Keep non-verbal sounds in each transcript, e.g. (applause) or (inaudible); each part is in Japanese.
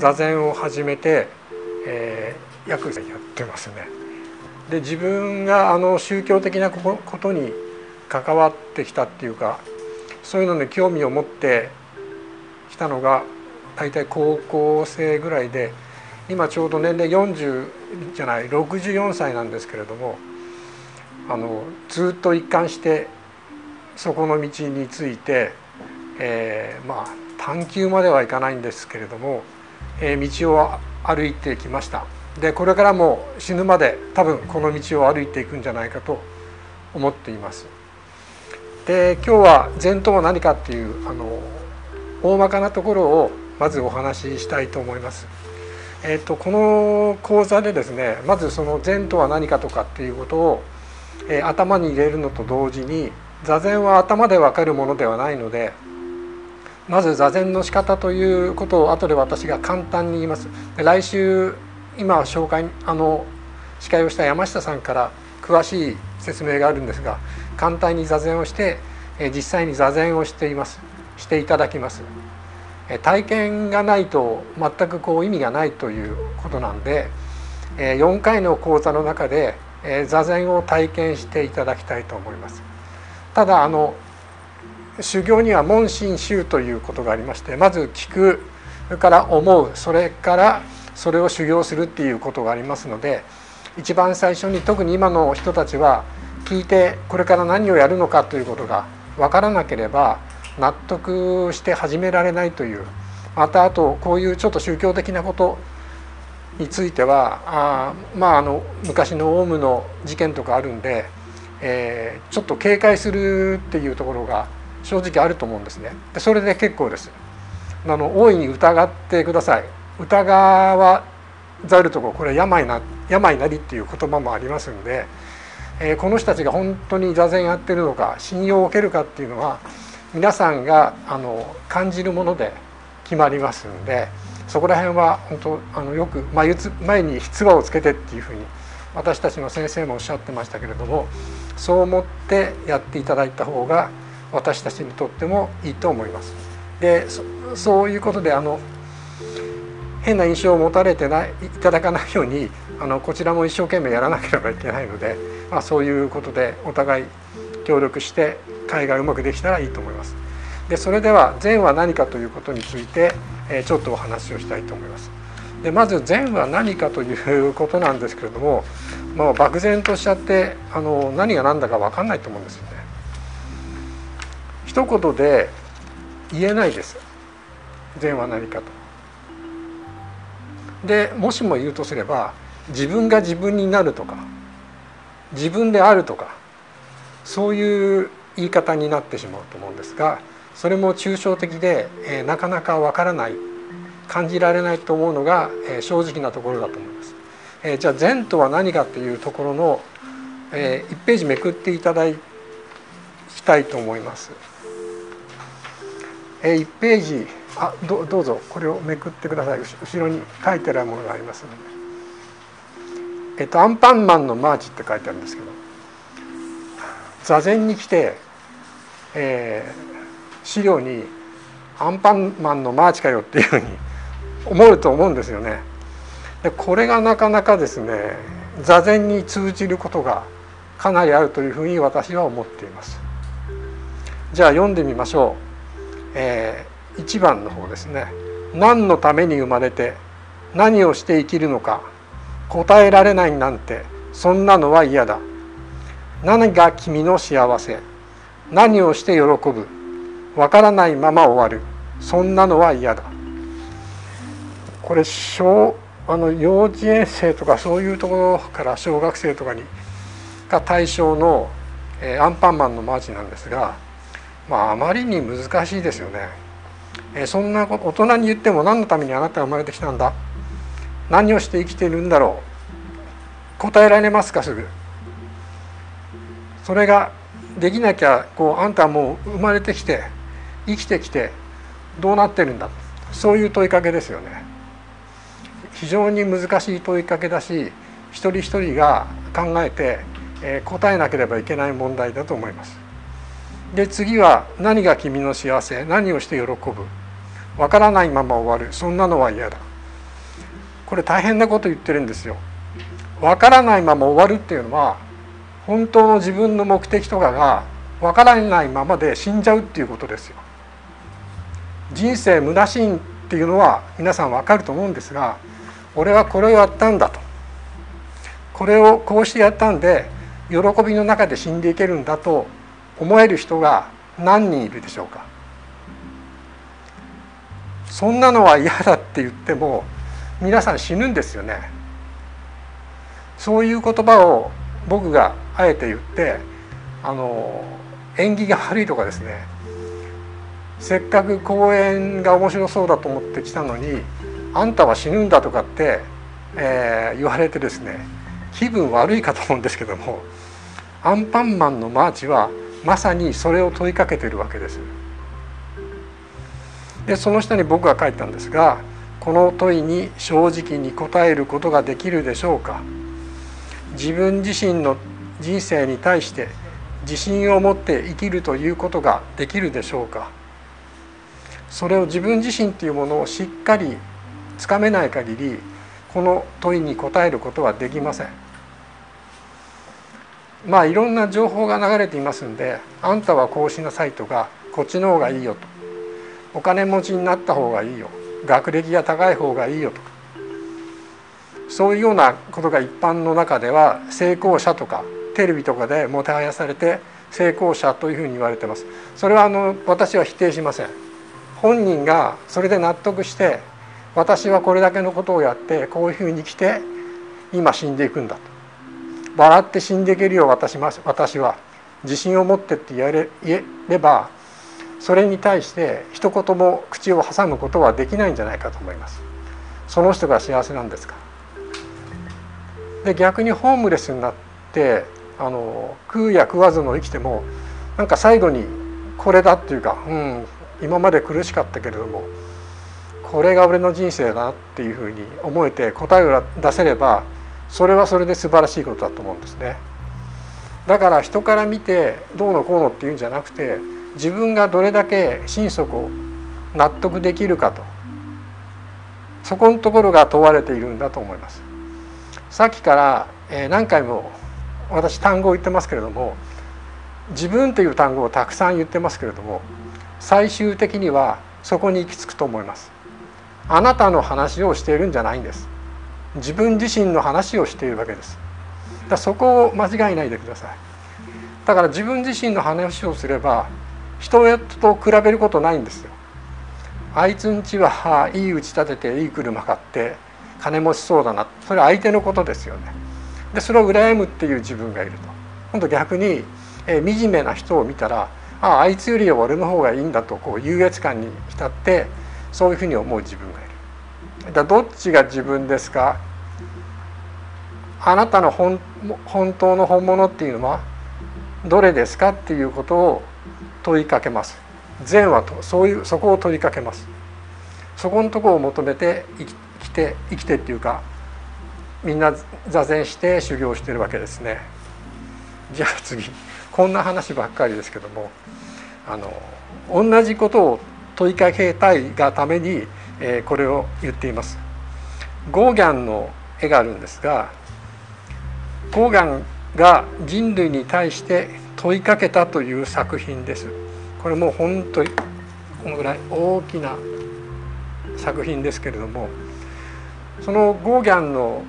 座禅を始めて、えー、約やってますね。で自分があの宗教的なことに関わってきたっていうかそういうのに興味を持ってきたのが大体高校生ぐらいで今ちょうど年齢40じゃない64歳なんですけれどもあのずっと一貫してそこの道について、えー、まあ探求まではいかないんですけれども、道を歩いてきましたでこれからも死ぬまで多分この道を歩いていくんじゃないかと思っていますで今日は禅とは何かっていうあの大まかなところをまずお話ししたいと思います。えーと、この講座でですねまずその禅とは何かとかっていうことを、えー、頭に入れるのと同時に座禅は頭で分かるものではないのでまず座禅の仕方ということを後で私が簡単に言います。来週今紹介あの司会をした山下さんから詳しい説明があるんですが簡単に座禅をして、実際に座禅をしていますしていただきます。体験がないと全くこう意味がないということなんで4回の講座の中で座禅を体験していただきたいと思います。ただあの修行には問心修ということがありましてまず聞くそれから思うそれからそれを修行するっていうことがありますので一番最初に特に今の人たちは聞いてこれから何をやるのかということが分からなければ納得して始められないというまたあとこういうちょっと宗教的なことについてはあまああの昔のオウムの事件とかあるんで、えー、ちょっと警戒するっていうところが正直あると思うんですね。それで結構です。あの大いに疑ってください。疑わざるとここれ病な病なりっていう言葉もありますんで、えー、この人たちが本当に座禅やってるのか信用を受けるかっていうのは皆さんがあの感じるもので決まりますんでそこら辺は本当あのよく前前に「唾をつけて」っていうふうに私たちの先生もおっしゃってましたけれどもそう思ってやっていただいた方が私たちにとってもいいと思います。でそういうことであの変な印象を持たれてないいただかないようにあのこちらも一生懸命やらなければいけないので、まあ、そういうことでお互い協力して会がうまくできたらいいと思います。でそれでは善は何かということについて、えちょっとお話をしたいと思います。でまず善は何かということなんですけれども、まあ、漠然としちゃってあの何が何だか分かんないと思うんですよね。一言で言えないです善は何かと。でもしも言うとすれば自分が自分になるとか自分であるとかそういう言い方になってしまうと思うんですがそれも抽象的で、えー、なかなかわからない感じられないと思うのが、えー、正直なところだと思います。えー、じゃあ善とは何かというところの、え、1ページめくっていただきたいと思います。え、1ページあどどうぞこれをめくってください後ろに書いてあるものがありますので。えっと、アンパンマンのマーチって書いてあるんですけど座禅に来て、えー、資料に「アンパンマンのマーチかよ」っていうふうに (laughs) 思うと思うんですよね。でこれがなかなかですね座禅に通じることがかなりあるというふうに私は思っています。じゃあ読んでみましょう。えー、1番の方ですね。何のために生まれて何をして生きるのか答えられないなんてそんなのは嫌だ。何が君の幸せ何をして喜ぶわからないまま終わるそんなのは嫌だこれ小あの幼稚園生とかそういうところから小学生とかにが対象の、えー、アンパンマンのマーチなんですが、まあ、あまりに難しいですよね。え、そんなこと大人に言っても何のためにあなたが生まれてきたんだ？何をして生きているんだろう？答えられますかすぐそれができなきゃこうあんたはもう生まれてきて生きてきてどうなってるんだ？そういう問いかけですよね。非常に難しい問いかけだし一人一人が考えて、え答えなければいけない問題だと思います。で次は何が君の幸せ何をして喜ぶ？わからないまま終わるそんなのは嫌だこれ大変なこと言ってるんですよ。わからないまま終わるっていうのは本当の自分の目的とかがわからないままで死んじゃうっていうことですよ。人生虚しいっていうのは皆さんわかると思うんですが俺はこれをやったんだとこれをこうしてやったんで喜びの中で死んでいけるんだと思える人が何人いるでしょうか。そんなのは嫌だって言っても皆さん死ぬんですよね。そういう言葉を僕があえて言ってあの縁起が悪いとかですね。せっかく公演が面白そうだと思ってきたのにあんたは死ぬんだとかって、えー、言われてですね気分悪いかと思うんですけどもアンパンマンのマーチはまさにそれを問いかけてるわけです。でその下に僕が書いたんですがこの問いに正直に答えることができるでしょうか。自分自身の人生に対して自信を持って生きるということができるでしょうか。それを自分自身というものをしっかりつかめない限りこの問いに答えることはできません。まあいろんな情報が流れていますんであんたはこうしなさいとかこっちの方がいいよと。お金持ちになった方がいいよ。学歴が高い方がいいよとか。そういうようなことが一般の中では成功者とかテレビとかでもてはやされて成功者というふうに言われてます。それはあの私は否定しません。本人がそれで納得して私はこれだけのことをやってこういうふうに来て今死んでいくんだと。笑って死んでいけるよ私私は自信を持ってって言われ言えればそれに対して一言も口を挟むことはできないんじゃないかと思います。その人が幸せなんですか？で逆にホームレスになってあの食うや食わずの生きてもなんか最後にこれだっていうか、うん、今まで苦しかったけれどもこれが俺の人生だなっていうふうに思えて答えを出せればそれはそれで素晴らしいことだと思うんですね。だから人から見てどうのこうのっていうんじゃなくて自分がどれだけ心底納得できるかとそこのところが問われているんだと思います。さっきからえ何回も私単語を言ってますけれども自分という単語をたくさん言ってますけれども最終的にはそこに行き着くと思いますあなたの話をしているんじゃないんです自分自身の話をしているわけです。だそこを間違いないでください。だから自分自身の話をすれば人と比べることないんですよ。あいつんちはいい家建てていい車買って金持ちそうだな。それは相手のことですよね。でそれを羨むっていう自分がいると。今度逆に、えー、惨めな人を見たらあああいつよりは俺の方がいいんだとこう優越感に浸ってそういうふうに思う自分がいる。だどっちが自分ですか？あなたの本本当の本物っていうのはどれですか？っていうことを問いかけます。善はとそういうそこを問いかけます。そこのとこを求めて生き生きて生きてっていうかみんな座禅して修行してるわけですね。じゃあ次こんな話ばっかりですけどもあの同じことを問いかけたいがために、えー、これを言っています。ゴーギャンの絵があるんですがゴーギャンが人類に対して問いかけたという作品です。これもう本当にこのぐらい大きな作品ですけれどもそのゴーギャンの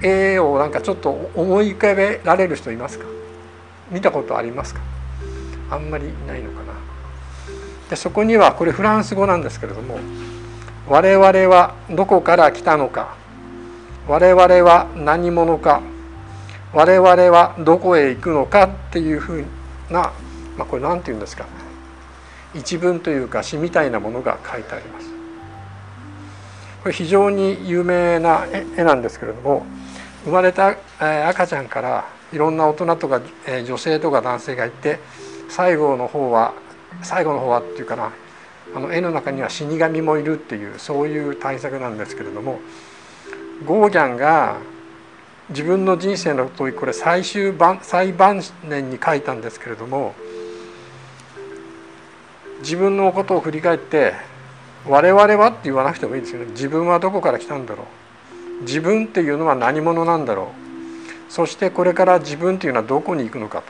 絵をなんかちょっと思い浮かべられる人いますか？見たことありますか？あんまりいないのかなでそこにはこれフランス語なんですけれども「我々はどこから来たのか」「我々は何者か」「我々はどこへ行くのか」っていうふうな、まあ、これ何て言うんですか。一文というか詩みたいなものが書いてあります。これ非常に有名な絵なんですけれども生まれた赤ちゃんからいろんな大人とか女性とか男性がいて最後の方は最後の方はっていうかなあの絵の中には死神もいるっていうそういう対策なんですけれどもゴーギャンが自分の人生の問いこれ最終晩最晩年に書いたんですけれども自分のことを振り返って「我々は」って言わなくてもいいですよね。自分はどこから来たんだろう。自分っていうのは何者なんだろう。そしてこれから自分っていうのはどこに行くのか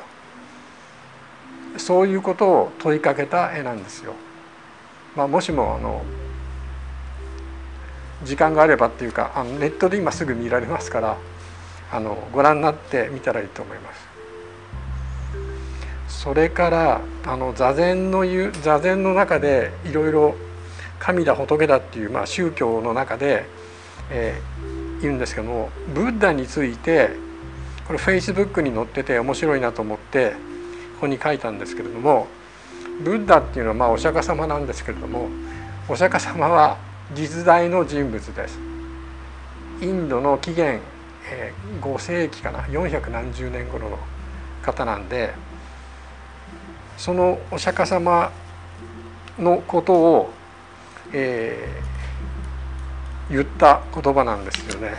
と。そういうことを問いかけた絵なんですよ。まあ、もしもあの時間があればっていうかあのネットで今すぐ見られますからあのご覧になってみたらいいと思います。それからあの座禅の座禅の中でいろいろ神だ仏だっていう、まあ、宗教の中で、えー、言うんですけどもブッダについてこれフェイスブックに載ってて面白いなと思ってここに書いたんですけれどもブッダっていうのはまあお釈迦様なんですけれどもお釈迦様は実在の人物です。インドの紀元、えー、5世紀かな4何十年頃の方なんでそのお釈迦様のことを、えー、言った言葉なんですよね。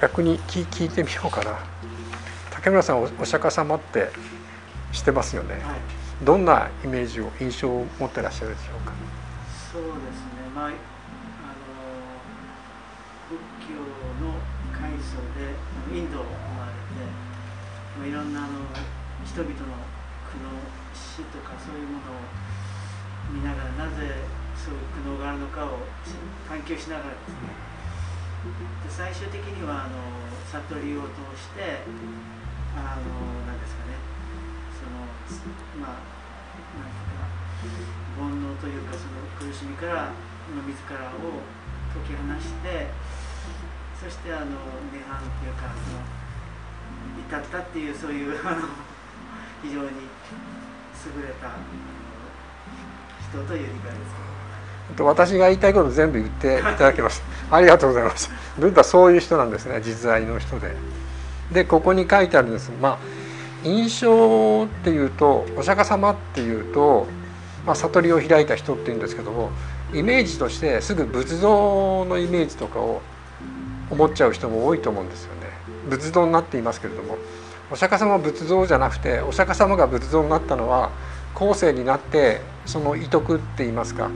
逆に聞聞いてみようかな。竹村さんおお釈迦様って知ってますよね？はい、どんなイメージを印象を持ってらっしゃるでしょうか？そうですね。まああの仏教の開祖でインドを生まれて、いろんなあの人々の苦悩死とかそういうものを見ながらなぜそういう苦悩があるのかを探求しながらですねで最終的にはあの悟りを通してあの何ですかねまあ何ですか煩悩というかその苦しみからの自らを解き放してそしてあの涅槃というかその至ったっていうそういう (laughs) 非常に優れた人という理解ですけど。私が言いたいこと全部言っていただきます (laughs) ありがとうございます。ブッダそういう人なんですね実在の人で。でここに書いてあるんです。まあ印象っていうとお釈迦様っていうと、まあ、悟りを開いた人っていうんですけどもイメージとしてすぐ仏像のイメージとかを思っちゃう人も多いと思うんですよね。仏像になっていますけれども。お釈迦様は仏像じゃなくてお釈迦様が仏像になったのは後世になってその遺徳って言いますか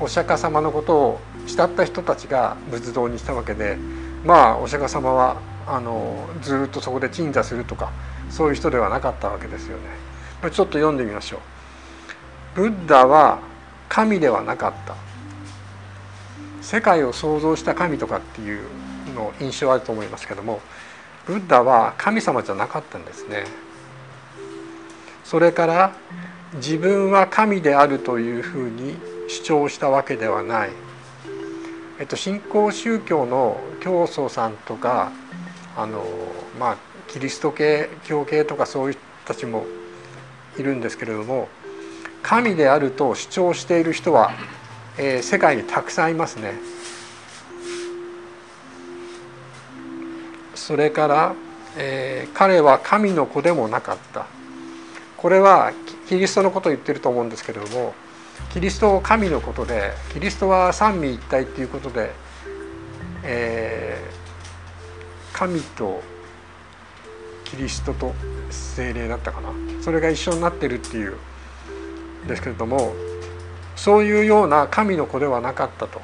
お釈迦様のことを慕った人たちが仏像にしたわけでまあお釈迦様はあのずっとそこで鎮座するとかそういう人ではなかったわけですよね。ちょっと読んでみましょう。ブッダは神ではなかった。世界を創造した神とかっていうの印象あると思いますけどもブッダは神様じゃなかったんですねそれから自分は神であるというふうに主張したわけではない、えっと、新興宗教の教祖さんとかあのまあキリスト系教系とかそういう人たちもいるんですけれども神であると主張している人は、えー、世界にたくさんいますね。それから、えー、彼は神の子でもなかったこれはキリストのことを言ってると思うんですけれどもキリストを神のことでキリストは三位一体っていうことで、えー、神とキリストと精霊だったかな。それが一緒になってるっていう。ですけれどもそういうような神の子ではなかったと。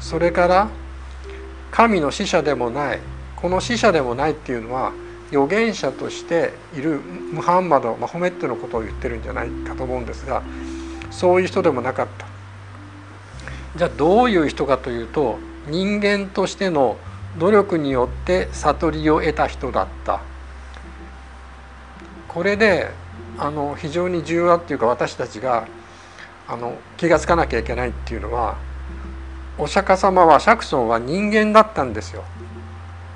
それから神の使者でもない。この死者でもないっていうのは預言者としているムハンマドマホメットのことを言ってるんじゃないかと思うんですがそういう人でもなかった。じゃあどういう人かというと人間としての努力によって悟りを得た人だったこれであの非常に重要だっていうか私たちがあの気が付かなきゃいけないっていうのはお釈迦様は釈尊は人間だったんですよ。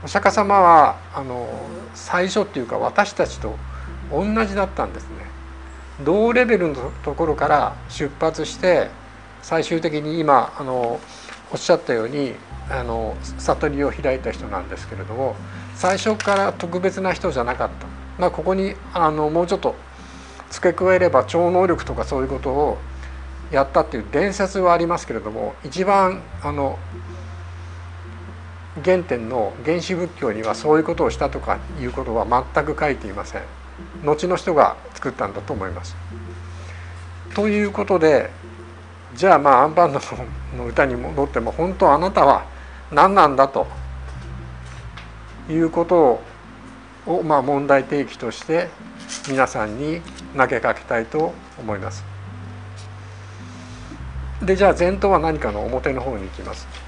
お釈迦様はあの最初っていうか私たちと同じだったんですね。同レベルのところから出発して最終的に今あのおっしゃったようにあの悟りを開いた人なんですけれども最初から特別な人じゃなかった。まあ、ここにあのもうちょっと付け加えれば超能力とかそういうことをやったっていう伝説はありますけれども一番あの原点の原始仏教にはそういうことをしたとかいうことは全く書いていません後の人が作ったんだと思います。ということでじゃあまあアンパンの歌に戻っても本当あなたは何なんだということを、まあ、問題提起として皆さんに投げかけたいと思います。でじゃあ前頭は何かの表の方に行きます。